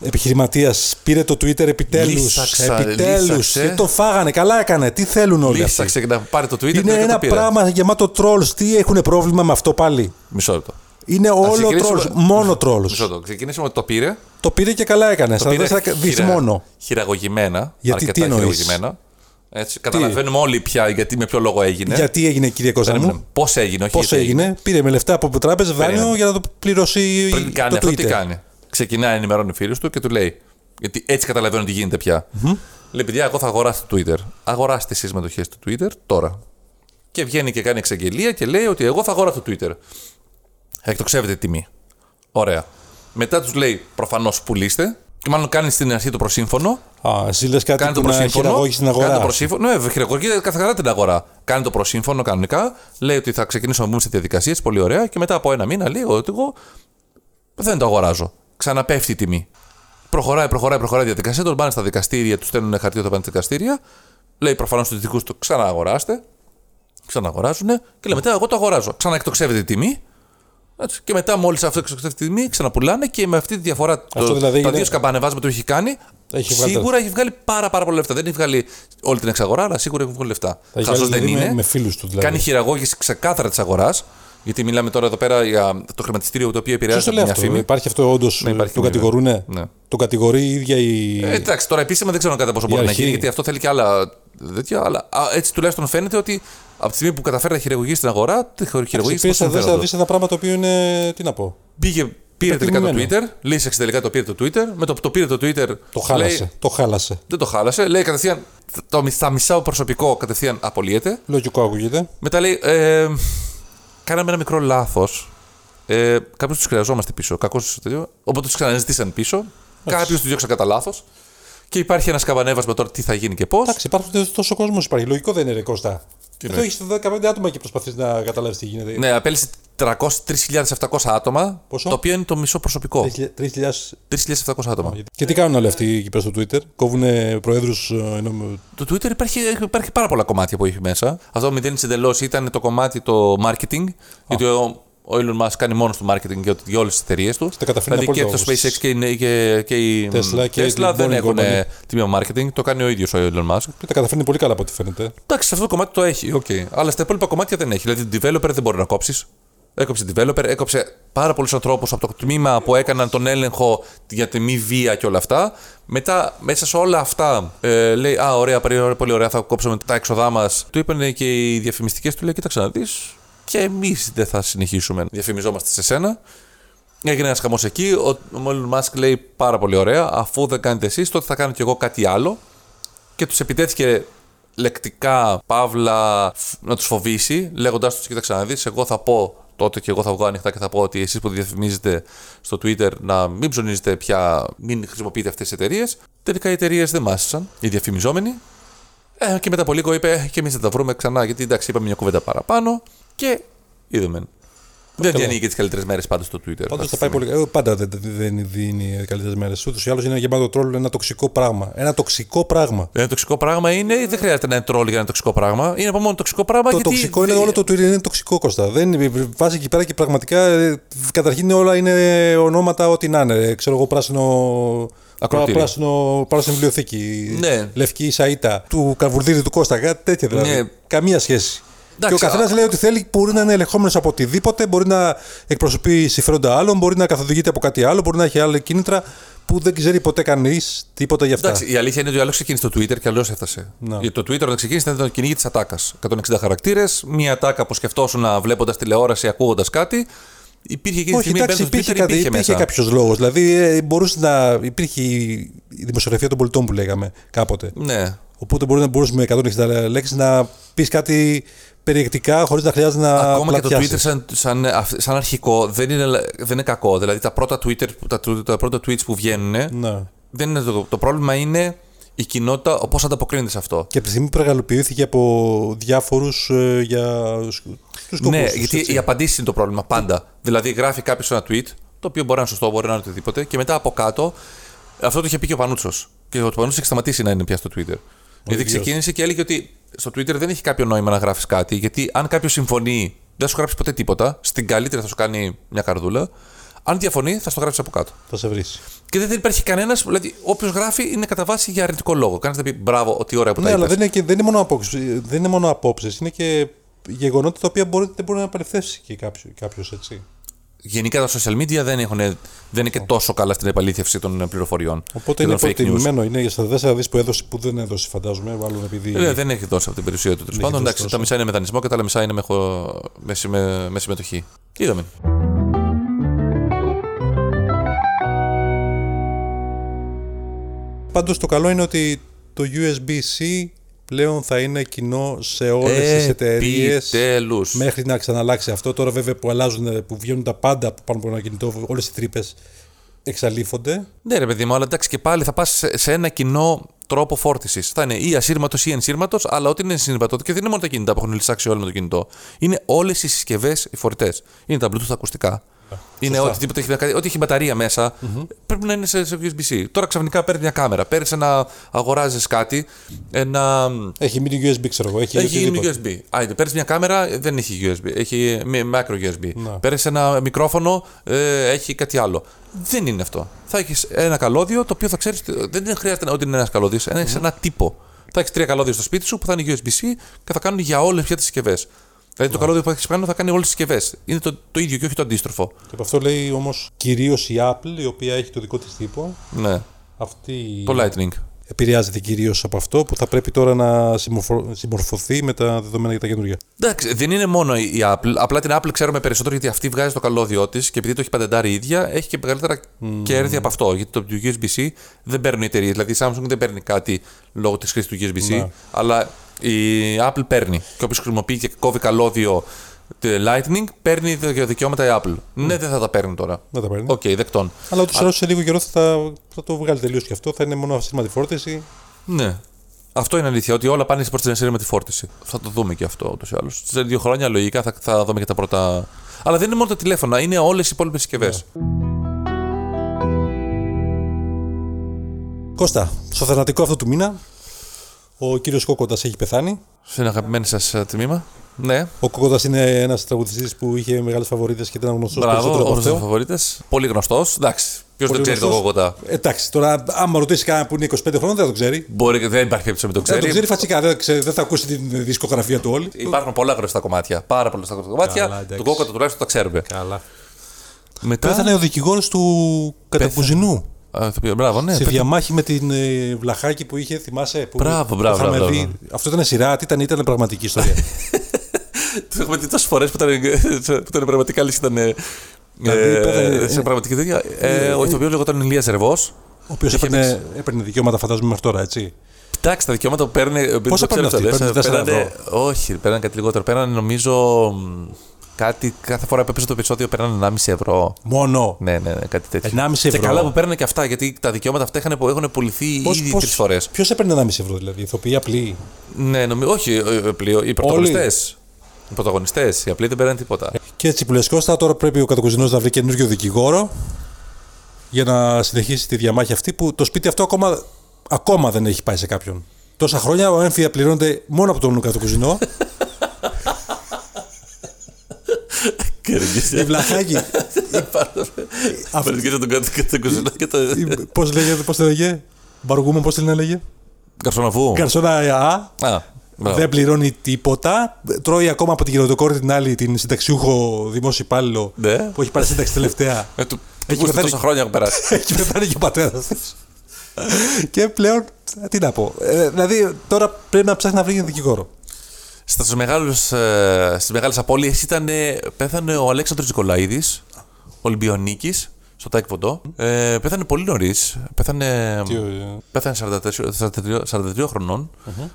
επιχειρηματίας, πήρε το Twitter επιτέλους. Λύσαξα, επιτέλους. λύσαξε. Και το φάγανε. Καλά έκανε. Τι θέλουν όλοι αυτοί. Λύσαξε και να πάρει το Twitter Είναι και ένα το πήρες. πράγμα γεμάτο trolls. Τι έχουν πρόβλημα με αυτό πάλι; Μισό λεπτό. Είναι όλο ξεκινήσουμε- trolls. Μόνο Μισό trolls. λεπτό. Ξεκινήσαμε ότι το πήρε. Το πήρε και καλά έκανε. Το 44 πήρε δις χειρα- μόνο. Χειραγωγημένα. Γιατί τι αρκετά εννοείς; χειραγωγημένα. Έτσι, καταλαβαίνουμε όλοι πια γιατί με ποιο λόγο έγινε. Γιατί έγινε κύριε Κώστα μου; Πώς έγινε, όχι Πώς γιατί έγινε; Πήρε με λεφτά από τράπεζα δάνειο Περίμενε. για να το πληρώσει Πριν κάνει το αυτό, Twitter. τι κάνει; Ξεκινάει, ενημερώνει φίλου του και του λέει. Γιατί έτσι καταλαβαίνω τι γίνεται πια. Λέει, παιδιά, εγώ θα αγοράσω το Twitter. Αγοράστε εσείς συμμετοχές του Twitter τώρα. Και βγαίνει και κάνει εξαγγελία και λέει ότι εγώ θα αγοράσω το Twitter. Εκτοξεύεται τη τιμή. Ωραία. Μετά τους λέει, προφανώς πουλήστε. Και μάλλον κάνει στην αρχή το προσύμφωνο. Α, εσύ λες κάτι Κάνει το που να προσύμφωνο. χειραγώγεις στην αγορά. Κάνει το προσύμφωνο. Ναι, χειραγωγεί καθαρά την αγορά. Κάνει το προσύμφωνο κανονικά. Λέει ότι θα ξεκινήσουμε να μπούμε σε διαδικασίες. Πολύ ωραία. Και μετά από ένα μήνα λέει ότι εγώ δεν το αγοράζω. Ξαναπέφτει η τιμή. Προχωράει, προχωράει, προχωράει η διαδικασία. Τον πάνε στα δικαστήρια, τους στέλνουν χαρτί όταν πάνε στα δικαστήρια. Λέει προφανώς στου δικούς του ξανααγοράστε. Ξαναγοράζουν και λέει μετά εγώ το αγοράζω. Ξαναεκτοξεύεται η τιμή. Έτσι. Και μετά, μόλις αυτό εξοικονομηθεί τη τιμή, ξαναπουλάνε και με αυτή τη διαφορά. Το, δηλαδή τα είναι- δύο σκαμπανεβάσματα που έχει κάνει, Έχει βγάλει σίγουρα έχει βγάλει πάρα, πάρα πολλά λεφτά. Δεν έχει βγάλει όλη την εξαγορά, αλλά σίγουρα έχει βγάλει λεφτά. Τα έχει Χαζός βγάλει, δεν δηλαδή, είναι. Με, με φίλους του δηλαδή. Κάνει χειραγώγηση ξεκάθαρα της αγοράς. Γιατί μιλάμε τώρα εδώ πέρα για το χρηματιστήριο το οποίο Ποιος επηρεάζει το λέει μια αυτό, φήμη. υπάρχει αυτό όντως. Ναι, υπάρχει το φήμη, κατηγορούνε; Ναι. Το κατηγορεί η ίδια η. Ε, εντάξει, τώρα επίσημα δεν ξέρω κατά πόσο μπορεί να αρχή. γίνει, γιατί αυτό θέλει και άλλα τέτοια. Αλλά α, έτσι τουλάχιστον φαίνεται ότι από τη στιγμή που καταφέρει να χειραγωγήσει την αγορά, τη χειραγωγήσει Πήρε προ να το δεις ένα πράγμα το οποίο είναι. Τι να πω. Πήγε, πήρε τελικά το Twitter, Υπερτιμημένο. λύσαξε τελικά το πήρε το Twitter. Με το που το πήρε το Twitter. Το χάλασε. Λέει, Το χάλασε. δεν το χάλασε. Λέει κατευθείαν. Το, τα μισά προσωπικό κατευθείαν απολύεται. Λογικό ακούγεται. Μετά λέει. Ε, κάναμε ένα μικρό λάθος. Ε, Κάποιους τους χρειαζόμαστε πίσω. Κακώ τέτοιο. Οπότε τους ξαναζητήσαν πίσω. Κάποιους τους διώξαν κατά λάθος. Και υπάρχει ένας σκαμπανέβασμα τώρα τι θα γίνει και πώς. Εντάξει, υπάρχουν τόσο κόσμος υπάρχει. Λογικό δεν είναι ρε Κώστα. Εδώ εννοείς; έχεις 15 άτομα και προσπαθείς να καταλάβεις τι γίνεται. Ναι, απέλησε 3.700 άτομα. Πόσο; Το οποίο είναι το μισό προσωπικό. 3.000. 3.700 άτομα. Και τι κάνουν όλοι αυτοί εκεί πέρα στο Twitter; Κόβουν προέδρους. Το Twitter υπάρχει, υπάρχει πάρα πολλά κομμάτια που έχει μέσα. Αυτό που δεν εντελώς ήταν το κομμάτι το marketing. Γιατί ο, ο Elon Musk κάνει μόνος του marketing για, για όλες τις εταιρείες του. Τα καταφέρνει Δηλαδή και απόλυτα το όμως. SpaceX και, η- και, και η Tesla και Tesla την δεν Boeing έχουν Company. τμήμα marketing. Το κάνει ο ίδιος ο Elon Musk. Και τα καταφέρνει πολύ καλά από ό,τι φαίνεται. Εντάξει, σε αυτό το κομμάτι το έχει. Okay. Αλλά στα υπόλοιπα κομμάτια δεν έχει. Δηλαδή, developer δεν μπορεί να κόψεις. Έκοψε developer, έκοψε πάρα πολλούς ανθρώπους από το τμήμα που έκαναν τον έλεγχο για τη μη βία και όλα αυτά. Μετά, μέσα σε όλα αυτά, ε, λέει: Α, ωραία, πολύ ωραία, πολύ ωραία, θα κόψουμε τα έξοδά μας. Του είπαν και οι διαφημιστικές του, λέει: Κοίταξε να δεις, και εμείς δεν θα συνεχίσουμε να διαφημιζόμαστε σε σένα. Έγινε ένας χαμός εκεί. Ο, ο Elon Musk λέει: Πάρα πολύ ωραία, αφού δεν κάνετε εσείς, τότε θα κάνω κι εγώ κάτι άλλο και τους επιτέθηκε λεκτικά, παύλα, φ- να τους φοβήσει, λέγοντάς τους: Κοίταξε να δεις, εγώ θα πω τότε και εγώ θα βγω ανοιχτά και θα πω ότι εσείς που διαφημίζετε στο Twitter να μην ψωνίζετε πια, μην χρησιμοποιείτε αυτές τις εταιρείες. Τελικά οι εταιρείες δεν μάσησαν, οι διαφημιζόμενοι. Ε, και μετά από λίγο είπε: «Ε, Και εμείς θα τα βρούμε ξανά, γιατί εντάξει, είπαμε μια κουβέντα παραπάνω. Και είδαμε. Δεν καλά. διανοίγει και τις καλύτερες μέρες πάντα στο Twitter. Πάντως αυτή θα τη πάει στιγμή. πολύ. ε, Πάντα δεν, δεν δίνει καλύτερες μέρες. Ούτως ή άλλως είναι γεμάτο τρόλ ένα τοξικό πράγμα. Ένα τοξικό πράγμα. Ένα τοξικό πράγμα είναι ή δεν χρειάζεται να είναι τρόλ για ένα τοξικό πράγμα. Είναι από μόνο τοξικό πράγμα Το γιατί. τοξικό είναι δεν- όλο το Twitter είναι τοξικό Κώστα. Δεν είναι- βάζει εκεί πέρα και πραγματικά ε, καταρχήν όλα είναι ονόματα ό,τι να είναι. Ε, Ξέρω εγώ πράσινο. Ακροτήριο. Πράσινο, πράσινη βιβλιοθήκη. Ναι. Λευκή Σαΐτα. Του Καρβουρδίδη του Κώστα. Κάτι τέτοια δηλαδή. Ναι. Καμία σχέση. Εντάξει, και ο καθένας α- λέει ότι θέλει, μπορεί να είναι ελεγχόμενος από οτιδήποτε, μπορεί να εκπροσωπεί συμφέροντα άλλων, μπορεί να καθοδηγείται από κάτι άλλο, μπορεί να έχει άλλα κίνητρα που δεν ξέρει ποτέ κανείς τίποτα γι' αυτά. Εντάξει, η αλήθεια είναι ότι ο άλλος ξεκίνησε στο Twitter και άλλο έφτασε. Να. Γιατί το Twitter όταν ξεκίνησε ήταν το κυνήγι της ατάκας. 160 χαρακτήρες, μία ατάκα που σκεφτόσουν βλέποντας τηλεόραση, ακούγοντας κάτι. Υπήρχε εκείνη τη Όχι, στιγμή εντάξει, μπαίνοντας στο υπήρχε, Twitter, κάτι, υπήρχε, υπήρχε μέσα. κάποιος λόγος. Δηλαδή, ε, μπορούσε να. υπήρχε η η δημοσιογραφία των πολιτών που λέγαμε κάποτε. Ναι. Οπότε μπορεί να μπορούσε με 160 λέξεις να πεις κάτι περιεκτικά χωρίς να χρειάζεται να. Ακόμα και το πλατιάσεις. Twitter σαν, σαν, αυ- σαν αρχικό δεν είναι, δεν είναι κακό. Δηλαδή τα πρώτα, Twitter, που- τα, τα πρώτα tweets που βγαίνουν Ναι. δεν είναι το, το πρόβλημα είναι η κοινότητα πώς ανταποκρίνεται σε αυτό. Και από τη στιγμή που μεγαλοποιήθηκε από διάφορους ε, για τους σκοπού. ναι, γιατί οι απαντήσεις είναι το πρόβλημα πάντα. Δηλαδή, γράφει κάποιος ένα tweet, το οποίο μπορεί να είναι σωστό, μπορεί να είναι οτιδήποτε, και μετά από κάτω, αυτό το είχε πει και ο Πανούτσος. Και ο Πανούτσος έχει σταματήσει να είναι πια στο Twitter. γιατί ίδιος. ξεκίνησε και έλεγε ότι στο Twitter δεν έχει κάποιο νόημα να γράφεις κάτι, γιατί αν κάποιος συμφωνεί, δεν θα σου γράψει ποτέ τίποτα. Στην καλύτερη θα σου κάνει μια καρδούλα. Αν διαφωνεί, θα στο γράψει από κάτω. Θα σε βρεις. Και δεν υπάρχει κανένας, δηλαδή, όποιος γράφει είναι κατά βάση για αρνητικό λόγο. Κανένας δεν πει μπράβο, ότι ωραία που Ναι, τα αλλά είπες. δεν είναι, και, δεν είναι μόνο απόψεις, δεν είναι μόνο απόψεις, είναι και γεγονότα τα οποία μπορεί, δεν μπορεί να απελευθέσει και κάποιος, έτσι. Γενικά τα social media δεν, έχουν, δεν είναι και τόσο καλά στην επαλήθευση των πληροφοριών. Οπότε και είναι των fake news. υποτιμημένο. Είναι στα 4 δις που έδωσε, που δεν έδωσε, φαντάζομαι. Μάλλον επειδή. Ε, δεν έχει δώσει από την περιουσία του. Τέλος έχει πάντων, δώσει εντάξει, τόσο. τα μισά είναι με δανεισμό και τα άλλα μισά είναι με, χω... με, συμμε- με συμμετοχή. Και είδαμε. Πάντως το καλό είναι ότι το USB-C πλέον θα είναι κοινό σε όλες τις εταιρείες. Επιτέλους. Μέχρι να ξαναλλάξει αυτό. Τώρα βέβαια που αλλάζουν, που βγαίνουν τα πάντα που πάνω από ένα κινητό, όλες οι τρύπες. εξαλείφονται. Ναι, ρε παιδί μου, αλλά εντάξει και πάλι θα πας σε, σε ένα κοινό τρόπο φόρτισης. Θα είναι ή ασύρματος ή ενσύρματος, αλλά ό,τι είναι συμβατό. Και δεν είναι μόνο τα κινητά που έχουν λησάξει όλοι με το κινητό. Είναι όλες οι συσκευές οι φορητές. Είναι τα Bluetooth ακουστικά. Είναι Σωστά. οτιδήποτε έχει, κάτι- ό,τι έχει μπαταρία μέσα, πρέπει να είναι σε, σε USB-C. Τώρα ξαφνικά παίρνει μια κάμερα. Παίρνεις ένα. αγοράζεις κάτι, ένα. Έχει mini USB, ξέρω εγώ. Έχει, Έχει οτιδήποτε. USB. Άιντε, παίρνεις μια κάμερα, δεν έχει USB. Έχει μη- micro USB. Ναι. Παίρνεις ένα μικρόφωνο, ε, έχει κάτι άλλο. Δεν είναι αυτό. Θα έχεις ένα καλώδιο το οποίο θα ξέρεις. Δεν είναι- χρειάζεται ότι είναι ένας καλώδιος. Ένα, έχεις ένα τύπο. Θα έχεις τρία καλώδια στο σπίτι σου που θα είναι USB-C και θα κάνουν για όλες πια τις συσκευές. Δηλαδή το καλώδιο που έχεις πάνω θα κάνει όλες τις συσκευές. Είναι το, το ίδιο και όχι το αντίστροφο. Και από αυτό λέει όμως κυρίως η Apple, η οποία έχει το δικό της τύπο. Ναι. Αυτή Το Lightning. Επηρεάζεται κυρίως από αυτό που θα πρέπει τώρα να συμμορφω- συμμορφωθεί με τα δεδομένα για τα καινούργια. Εντάξει, δεν είναι μόνο η Apple. Απλά την Apple ξέρουμε περισσότερο γιατί αυτή βγάζει το καλώδιό της και επειδή το έχει πατεντάρει η ίδια, έχει και μεγαλύτερα κέρδη από αυτό. Γιατί το USB-C δεν παίρνουν οι εταιρείες. Δηλαδή η Samsung δεν παίρνει κάτι λόγω της χρήσης του USB-C, Ναι. αλλά η Apple παίρνει. Και όποιος χρησιμοποιεί και κόβει καλώδιο ε, Lightning, παίρνει δι- δικαιώματα η Apple. Ναι, δεν θα τα παίρνει τώρα. Δεν τα παίρνει. Οκ, δεκτών. Αλλά ούτως ή άλλως σε λίγο καιρό θα, τα- θα το βγάλει τελείως και αυτό. Θα είναι μόνο ασύρματη φόρτιση. Ναι. Αυτό είναι αλήθεια, ότι όλα πάνε προς την εσωτερική με τη φόρτιση. Θα το δούμε και αυτό ούτως ή άλλως. Σε δύο χρόνια λογικά θα, θα δούμε και τα πρώτα. Αλλά δεν είναι μόνο τα τηλέφωνα, είναι όλες οι υπόλοιπες συσκευές. Κώστα, στο θανατικό αυτό του μήνα, ο κύριος Κόκοντας έχει πεθάνει. Σε ένα αγαπημένο σας τμήμα. Ναι, Ο Κόκοντα είναι ένας τραγουδιστής που είχε μεγάλες φαβορίδε και ήταν γνωστός περισσότερο μπράβο, από όλου του αυτό. φαβορίτες. Πολύ γνωστός. Εντάξει, ποιος δεν Πολύ ξέρει τον γνωστός. Κόκοτα. Εντάξει, τώρα άμα ρωτήσεις κανένα που είναι 25 χρόνων δεν το ξέρει. Μπορεί, δεν υπάρχει περίπτωση να μην το Δεν το ξέρει. ξέρει φασικά, δεν, ξέρει, δεν θα ακούσει την δισκογραφία του όλη. Υπάρχουν πολλά γνωστά κομμάτια. Πάρα πολλά γνωστά Καλά, κομμάτια. εντάξει. Τον Κόκοτα τουλάχιστον τα ξέρουμε. Καλά. Μετά. Πέθανε ο δικηγόρος του Κατακουζινού. Α, ηθοποιό, Μπράβο, ναι. σε πέθανε. διαμάχη με την ε, βλαχάκη που είχε, θυμάσαι. Που Μπράβο, το μπράβο, είχαμε μπράβο, δει. μπράβο. Αυτό ήταν σειρά, τι ήταν, ήταν πραγματική ιστορία. Το έχουμε δει τόσες φορές που ήταν, που ήταν πραγματικά λύση. Ήταν. ε, Δηλαδή, ε, πέθανε- σε πραγματική τέτοια. Ε, ο ηθοποιός λεγόταν Ηλίας Ζερβό. ο οποίος Είχε έπαιρνε, έπαιρνε δικαιώματα, φαντάζομαι μέχρι τώρα, έτσι. Κοιτάξτε, τα δικαιώματα που παίρνει. Πόσα παίρνουν αυτοί, παίρνουν τέσσερα Παίρνανε, όχι, παίρνανε κάτι λιγότερο. Παίρνανε νομίζω. μ, Κάτι, κάθε φορά που έπαιζε το επεισόδιο παίρνανε 1,5 ευρώ. Μόνο; Ναι, ναι, ναι, κάτι τέτοιο. 1,5 Και ευρώ. καλά που παίρνανε και αυτά, γιατί τα δικαιώματα αυτά είχαν, έχουν πουληθεί ήδη τρεις φορές. Ποιος έπαιρνε 1,5 ευρώ, δηλαδή, ηθοποιοί απλοί; Ναι, νομίζω. Όχι, ε, ε, πλοίο, οι πρωταγωνιστές. Οι πρωταγωνιστές. Οι απλοί δεν παίρνανε τίποτα. Και έτσι που λες Κώστα, τώρα πρέπει ο Κατακουζινός να βρει καινούργιο δικηγόρο για να συνεχίσει τη διαμάχη αυτή που το σπίτι αυτό ακόμα, ακόμα δεν έχει πάει σε κάποιον. Τόσα χρόνια ο έμφυα πληρώνεται μόνο από τον Κατακουζινό. Η βλαχάκη. Παρουσιάζει τον κάτω και τον κουζινό και το. Πώς λέγεται, πώς το λέγε; Μπαργούμαν, πώς την έλεγε. Καρσοναβού. Καρσόνα Α. Α, μπράβο. Δεν πληρώνει τίποτα. Τρώει ακόμα από την γεροντοκόρη την άλλη την συνταξιούχο δημόσιο υπάλληλο Ναι. που έχει πάρει σύνταξη τελευταία. Ε, του- Έχει του πεθάνει- τόσα χρόνια έχουν περάσει. Έχει πεθάνει και ο πατέρας της. και πλέον, τι να πω. Ε, δηλαδή τώρα πρέπει να ψάχνει να βρει ένα δικηγόρο. Στους μεγάλους, ε, στις μεγάλες απώλειες ήταν, ε, πέθανε ο Αλέξανδρος Νικολαίδης, Ολυμπιονίκης, στο Τάε Κβον Ντο. Ε, πέθανε πολύ νωρίς. Πέθανε, πέθανε 44, 43, 43 χρονών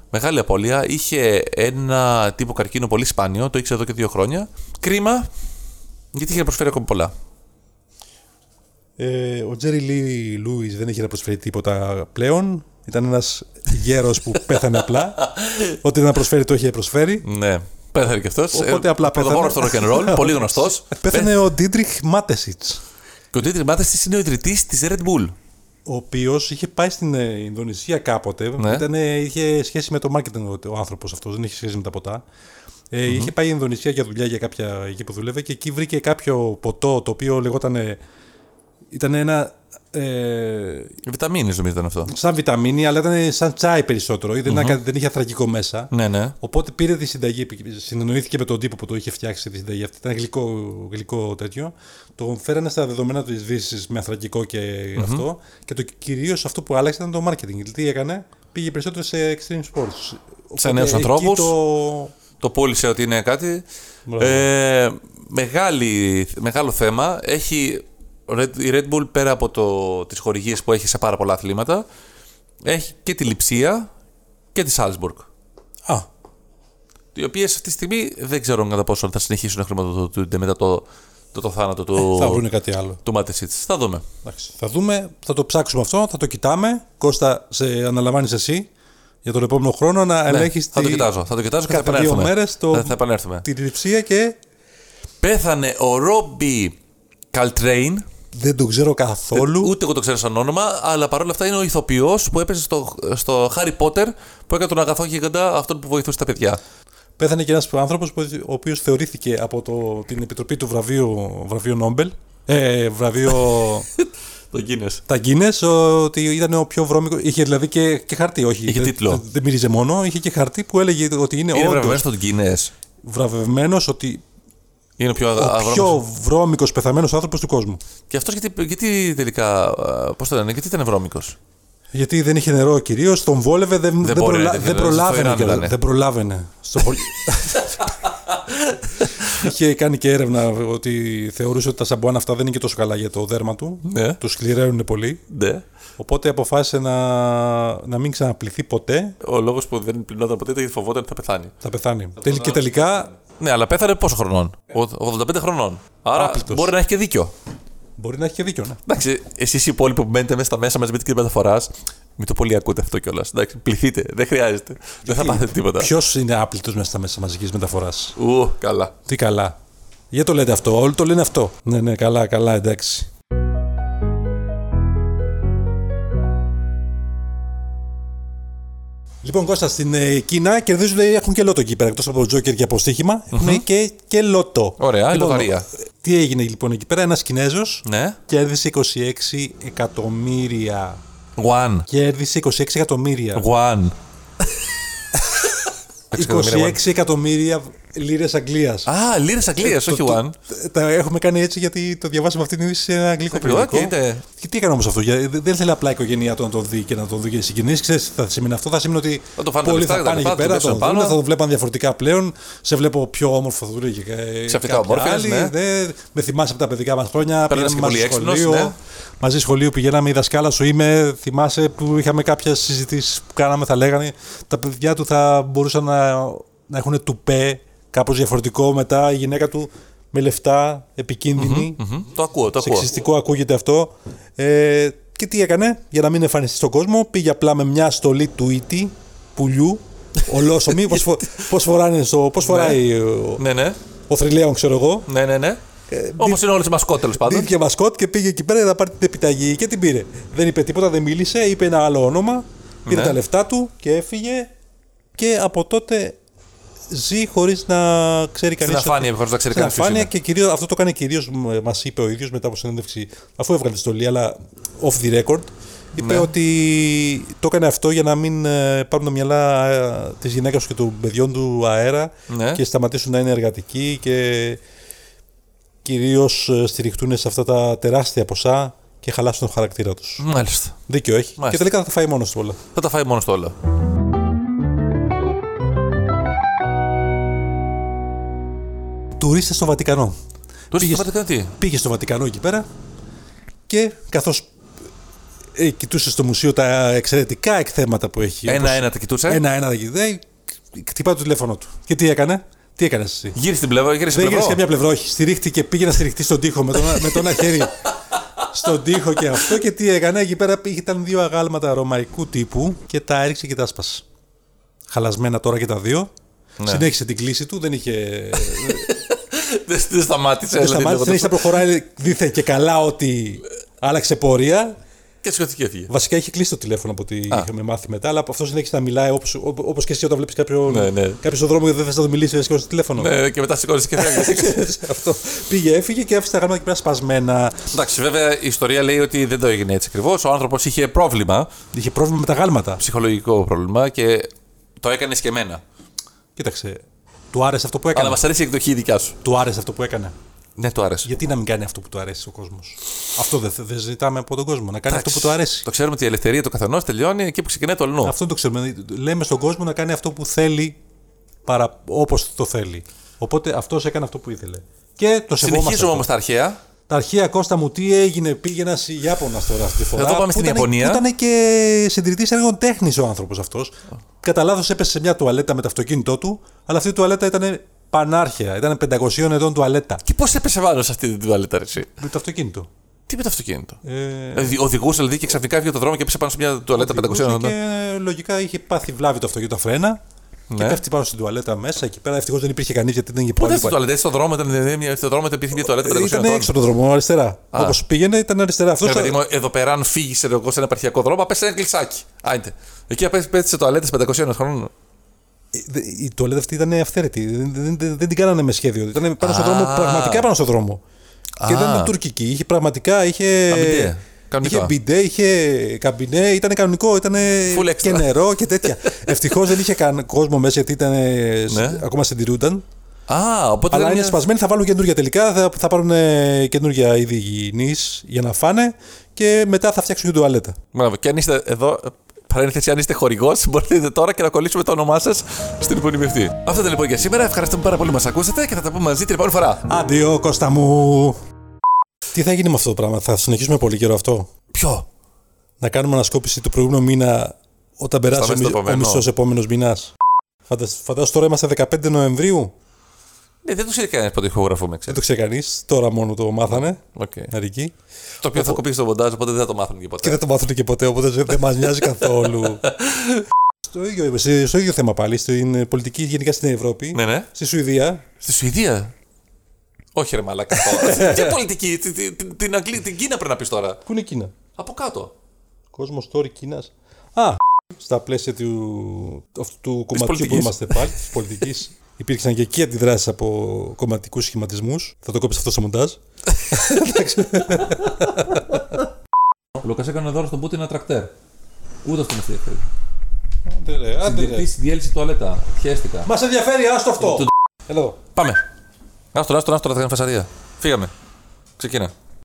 Μεγάλη απώλεια. Είχε ένα τύπο καρκίνο πολύ σπάνιο. Το ήξερε εδώ και δύο χρόνια. Κρίμα, γιατί είχε να προσφέρει ακόμα πολλά. Ε, ο Τζέρι Λί Λούις δεν έχει να προσφέρει τίποτα πλέον. Ήταν ένας γέρος που πέθανε απλά. Ό,τι να προσφέρει το είχε προσφέρει. Ναι. Πέθανε και αυτός. Οπότε απλά πέθανε. στο rock and roll, πολύ γνωστός. Πέθανε ο Ντίτριχ Μάτεσιτς, Και ο Ντίτρι Μάθεστη είναι ο ιδρυτής της Red Bull. ο οποίος είχε πάει στην ε, Ινδονησία κάποτε. Ναι. Ήταν, είχε σχέση με το marketing ο, ο άνθρωπος αυτός, δεν είχε σχέση με τα ποτά. Ε, Είχε πάει η Ινδονησία για δουλειά για κάποια εκεί που δούλευε και εκεί βρήκε κάποιο ποτό το οποίο λεγόταν. ε, Ήταν ένα. Ε, Βιταμίνη νομίζω ήταν αυτό. σαν βιταμίνη, αλλά ήταν σαν τσάι περισσότερο. Δεν, ήταν κάτι- δεν είχε αθρακικό μέσα. Ναι, ναι. Οπότε πήρε τη συνταγή, συνεννοήθηκε με τον τύπο που το είχε φτιάξει τη συνταγή αυτή. Ήταν γλυκό, γλυκό τέτοιο. Το φέρανε στα δεδομένα της Δύσης με αθρακικό και αυτό. Και το κυρίως αυτό που άλλαξε ήταν το marketing. Τι έκανε, πήγε περισσότερο σε extreme sports. Οπότε νέους εκεί ανθρώπους. Το... Το πούλησε ότι είναι κάτι. Μπράβο. Ε, μεγάλη, μεγάλο θέμα. Έχει η Red Bull πέρα από το, τις χορηγίες που έχει σε πάρα πολλά αθλήματα έχει και τη Λιψία και τη Salzburg. Α, Οι οποίες αυτή τη στιγμή δεν ξέρω κατά πόσο θα συνεχίσουν να χρηματοδοτούνται μετά το, το, το θάνατο του, Θα βρουν κάτι άλλο. του Ματεσίτς. Θα δούμε. Εντάξει, θα δούμε, θα το ψάξουμε αυτό, θα το κοιτάμε. Κώστα, σε αναλαμβάνεις εσύ για τον επόμενο χρόνο να ελέγχεις Ναι, θα το τη- κοιτάζω. Θα το κοιτάζω και θα κατά δύο επανέλθουμε. μέρες το- Θα, θα επανέλθουμε. την λειψία και Πέθανε ο Ρόμπι Καλτρέιν. Δεν τον ξέρω καθόλου. Ούτε εγώ το ξέρω σαν όνομα, αλλά παρόλα αυτά είναι ο ηθοποιός που έπαιζε στο, στο Harry Potter που έκανε τον αγαθό γίγαντα, αυτόν που βοηθούσε τα παιδιά. Πέθανε και ένας άνθρωπος που- ο οποίος θεωρήθηκε από το, την Επιτροπή του βραβείου, βραβείου Νόμπελ, ε, βραβείο Το Guinness. τα Guinness, ότι ήταν ο πιο βρώμικο. Είχε δηλαδή και, και χαρτί, όχι. Είχε δεν, τίτλο. Δεν, δεν μύριζε μόνο, είχε και χαρτί που έλεγε ότι είναι, Είναι όντως βραβευμένος στο Guinness. βραβευμένος ότι Είναι ο πιο ο αγρό. πιο βρώμικος πεθαμένος άνθρωπος του κόσμου. Και αυτός γιατί, γιατί τελικά. Πώς το λένε, γιατί ήταν βρώμικος; Γιατί δεν είχε νερό κυρίως, τον βόλευε, δεν, δεν, μπορεί, προλα- δεν δεν είναι, στο προλάβαινε. Ιράν κιόλας, ήτανε. Δεν προλάβαινε. Στο πολ- είχε κάνει και έρευνα ότι θεωρούσε ότι τα σαμπουάν αυτά δεν είναι και τόσο καλά για το δέρμα του. Ναι. Τους σκληραίνουν πολύ. Ναι. Οπότε αποφάσισε να, να μην ξαναπληθεί ποτέ. Ο λόγος που δεν πλυνόταν ποτέ ήταν γιατί φοβόταν ότι θα πεθάνει. Θα πεθάνει. Τελ- και τελικά Ναι, αλλά πέθανε πόσο χρονών; Ο- 85 χρονών. Άρα Άπλητος. μπορεί να έχει και δίκιο. μπορεί να έχει και δίκιο. Ναι. Εντάξει, εσείς οι υπόλοιποι που μένετε μέσα στα μέσα μαζί με την κυρία μεταφοράς, μην το πολύ ακούτε αυτό κιόλας. Εντάξει, πληθείτε, δεν χρειάζεται. Δεν θα πάθετε τίποτα. Ποιος είναι άπλητος μέσα στα μέσα μαζικής μεταφοράς; Ου, καλά. Τι καλά. Γιατί το λέτε αυτό, όλοι το λένε αυτό. Ναι, ναι, καλά, καλά, εντάξει. Λοιπόν, Κώστα, στην ε, Κίνα κερδίζουν, έχουν και λότο εκεί πέρα. Εκτός από το Τζόκερ και από στοίχημα, έχουν και, και λότο. Ωραία, λοιπόν, λοταρία. Τι έγινε λοιπόν εκεί πέρα, ένας Κινέζος Ναι. κέρδισε 26 εκατομμύρια. Γουάν. Κέρδισε 26 εκατομμύρια. Γουάν. 26 εκατομμύρια λίρες Αγγλίας. Α, λίρες Αγγλίας, όχι γουάν. Τα έχουμε κάνει έτσι γιατί το διαβάσαμε αυτή την είδηση σε ένα αγγλικό Αγγλικό, περιοδικό. οκ, ναι. Και τι έκανε όμως αυτός, γιατί δεν- δεν θέλει απλά η οικογένειά του να τον δει και να τον δει και συγκινήσεις. Ξέρεις τι θα σημαίνει αυτό, θα σημαίνει ότι Θα το φάνε τα πολλοί λεφτά θα και τα πάνε λοιπά, εκεί θα πέρα, το θα τον πέσουν δουν, πάνω. θα τον βλέπαν διαφορετικά πλέον. Σε βλέπω πιο όμορφο θα του λέει και Ξαφνικά κάποια ομόρφιας, άλλη. ναι. Δεν- Με θυμάσαι από τα παιδικά μας χρόνια. Παίρνεις πηγαίναμε και μαζί πολύ σχολείο. έξυπνος, ναι. Μαζί σχολείο πηγαίναμε, η δασκάλα σου είμαι. Θυμάσαι που είχαμε κάποιες συζητήσεις που κάναμε, θα λέγανε τα παιδιά του θα μπορούσαν να, να έχουν τουπέ κάπως διαφορετικό μετά η γυναίκα του με λεφτά, επικίνδυνη. Μμμ, Το ακούω, το ακούω. Σεξιστικό ακούγεται αυτό. Ε, και τι έκανε, για να μην εμφανιστεί στον κόσμο, πήγε απλά με μια στολή του ίτη, πουλιού, ολόσωμη. πώς, φο- πώς, φοράνε στο, πώς φοράει ο, Ναι, ναι. ο Θρυλαίων, ξέρω εγώ. Ναι, ναι, ναι. Όπως είναι όλες οι μασκότ τέλος πάντων. Ντύθηκε μασκότ και πήγε εκεί πέρα για να πάρει την επιταγή και την πήρε. Δεν είπε τίποτα, δεν μίλησε, είπε ένα άλλο όνομα, πήρε Ναι. τα λεφτά του και έφυγε και από τότε ζει χωρίς να ξέρει κανείς. Στην αφάνεια, χωρίς να ξέρει Στην κανείς. ποιος αφάνεια είναι. και κυρίως, αυτό το έκανε κυρίως, μας είπε ο ίδιος μετά από συνέντευξη, αφού έβγαλε τη στολή, αλλά off the record. Είπε Ναι. ότι το έκανε αυτό για να μην ε, πάρουν τα μυαλά της γυναίκας του και των παιδιών του αέρα Ναι. και σταματήσουν να είναι εργατικοί και κυρίως στηριχτούν σε αυτά τα τεράστια ποσά και χαλάσουν το χαρακτήρα τους. Μάλιστα. Δίκιο έχει. Μάλιστα. Και τελικά θα τα φάει μόνος του όλα. Θα τα φάει μόνος στο όλο. Τουρίστες στο Βατικανό. Τώρα Πήγες- στο Βατικανό τι; Πήγες στο Βατικανό εκεί πέρα και καθώς ε, κοιτούσε στο μουσείο τα εξαιρετικά εκθέματα που έχει. όπως- Ένα-ένα τα κοιτούσε; Ένα-ένα τα κοιτάει, χτυπάει το τηλέφωνο του. Και τι έκανε, τι έκανες εσύ; Γύρισε την πλευρά. Γύρισε Δεν την γύρισε πλευρά. καμιά πλευρά, όχι. Στηρίχτηκε, πήγε να στηριχτεί στον τοίχο με το, με το ένα χέρι στον τοίχο και αυτό. Και τι έκανε, εκεί πέρα πήγε- ήταν δύο αγάλματα ρωμαϊκού τύπου και τα έριξε και τα άσπασε. Χαλασμένα τώρα και τα δύο. Ναι. Συνέχισε την κλίση του, δεν είχε. Δεν δεν σταμάτησε. δεν δηλαδή, σταμάτησε, συνέχισε να προχωράει δίθεν και καλά ότι άλλαξε πορεία. Και σηκώθηκε και έφυγε. Βασικά είχε κλείσει το τηλέφωνο από ό,τι είχαμε μάθει μετά, αλλά αυτός συνέχισε να μιλάει όπως και εσύ όταν βλέπεις κάποιον Ναι, ναι. κάποιος στον δρόμο και δεν θες να το μιλήσεις, δεν σηκώσει το τηλέφωνο. Ναι, και μετά σηκώνησε και έφυγε. αυτό. Πήγε, έφυγε και άφησε τα γράμματα εκεί πέρα σπασμένα. Εντάξει, βέβαια η ιστορία λέει ότι δεν το έγινε έτσι ακριβώς. Ο άνθρωπος είχε πρόβλημα, Είχε πρόβλημα με τα γάλματα. ψυχολογικό πρόβλημα και το έκανες και εμένα. Κοίταξε. Του άρεσε αυτό που Αλλά έκανε. μας αρέσει η εκδοχή δικιά σου. Του άρεσε αυτό που έκανε; Ναι, το άρεσε. Γιατί να μην κάνει αυτό που του αρέσει ο κόσμος; Αυτό δεν δεν ζητάμε από τον κόσμο. Να κάνει αυτό που του αρέσει. Το ξέρουμε ότι η ελευθερία του καθενός τελειώνει εκεί που ξεκινάει το αλλού. Αυτό το ξέρουμε. Λέμε στον κόσμο να κάνει αυτό που θέλει παρα... όπως το θέλει. Οπότε αυτός έκανε αυτό που ήθελε. Και το σεβόμαστε. Συνεχίζουμε αυτό. όμως τα αρχαία. Τα αρχαία Κώστα μου, τι έγινε, πήγε ένα Ιάπωνας τώρα αυτή τη φορά. Εδώ πάμε που στην ήταν- Ιαπωνία. που Ήταν και συντηρητής έργων τέχνης ο άνθρωπος αυτός. Κατά λάθος έπεσε σε μια τουαλέτα με το αυτοκίνητό του, αλλά αυτή η τουαλέτα ήταν πανάρχαια. Ήταν 500 ετών τουαλέτα. Και πώς έπεσε πάνω σε αυτή την τουαλέτα, ρε, εσύ; Με το αυτοκίνητο. Τι με το αυτοκίνητο; Ε, Δηλαδή, οδηγούσε δηλαδή και ξαφνικά βγήκε το δρόμο και έπεσε πάνω σε μια τουαλέτα 500 ετών. και λογικά είχε πάθει βλάβη το αυτοκίνητο τα φρένα. Και Ναι. πέφτει πάνω στην τουαλέτα μέσα. Εκεί πέρα ευτυχώς δεν υπήρχε κανείς γιατί δεν είχε Πού ήταν πολύ. στην τουαλέτα, στον δρόμο ήταν, δηλαδή, μια- στον δρόμο ήταν υπήρχε μια τουαλέτα 500 Ήταν ετών. έξω το δρόμο, αριστερά. Α. Όπως πήγαινε ήταν αριστερά. Αυτός Ρε παιδί μου, εδώ πέρα, αν φύγεις σε εγώ σε ένα επαρχιακό δρόμο, πέσει ένα κλεισάκι. Άιντε. Εκεί απέ- πέτσε τουαλέτες 500 χρόνων. η τουαλέτα αυτή ήταν αυθαίρετη. Δεν, δεν, δεν, δεν την κάνανε με σχέδιο. Ήταν πάνω στον Α. δρόμο, πραγματικά πάνω στον δρόμο. Και Α. δεν ήταν τουρκική. Είχε πραγματικά. Είχε, Αμπιντέ. Κανονικά. είχε μπιντέ, είχε καμπινέ, ήταν κανονικό. Ήταν Full extra. και νερό και τέτοια. Ευτυχώς δεν είχε καν κόσμο μέσα γιατί ήταν. Ναι. ακόμα συντηρούνταν. Α, οπότε Αλλά ήταν είναι μια- σπασμένοι, θα βάλουν καινούργια τελικά. Θα, θα πάρουν ε, καινούργια είδη υγιεινής για να φάνε και μετά θα φτιάξουν και τουαλέτα. Μπράβο. Και αν είστε εδώ, παρένθεση, αν είστε χορηγός, μπορείτε να δείτε τώρα και να κολλήσουμε το όνομά σας στην υπονημή Αυτό ήταν λοιπόν για σήμερα. Ευχαριστούμε πάρα πολύ που μας ακούσατε και θα τα πούμε μαζί την επόμενη φορά. Αντίο, Κώστα μου! Τι θα γίνει με αυτό το πράγμα, θα συνεχίσουμε πολύ καιρό αυτό; Ποιο; Να κάνουμε ανασκόπηση του προηγούμενου μήνα όταν περάσει ο, μέσα στο μι- ο επόμενο. μισός επόμενος μήνας. Φαντάζομαι τώρα είμαστε 15 Νοεμβρίου. Ναι, δεν το ξέρει κανένας πότε ηχογραφούμε, Δεν ξέρει. το ξέρει κανείς. Τώρα μόνο το μάθανε. Okay. Μερικοί. Το οποίο θα κοπεί στο μοντάζ, οπότε δεν θα το μάθουν και Και ποτέ. δεν το μάθουν και ποτέ, οπότε δεν μας νοιάζει καθόλου. στο, ίδιο, σε- στο ίδιο θέμα πάλι, στην πολιτική γενικά στην Ευρώπη. Ναι, ναι. Στη Σουηδία. Στη Σουηδία; Όχι, ρε Μαλάκα. τώρα. Τι πολιτική, τι- τι- την, την, Αγγλί- την Κίνα πρέπει να πεις τώρα. Πού είναι η Κίνα; Από κάτω. Κόσμο τώρα Κίνας. Α, στα πλαίσια του, αυτού του κομματιού που πολιτικής. είμαστε πάλι, της πολιτικής. Υπήρξαν και εκεί αντιδράσεις από κομματικούς σχηματισμούς. Θα το κόψει αυτό στο μοντάζ. Ο Λουκά έκανε δώρο στον Πούτιν ένα τρακτέρ. Ούτε αυτό μα ενδιαφέρει. Άντε ρε, άντε ρε. Συντηρητή διέλυση τουαλέτα. Χαίστηκα. Μας ενδιαφέρει, άστο αυτό. Του- Έλα εδώ. Πάμε. Άστο, άστο, άστο, θα κάνει φασαρία. Φύγαμε. Ξεκίνα.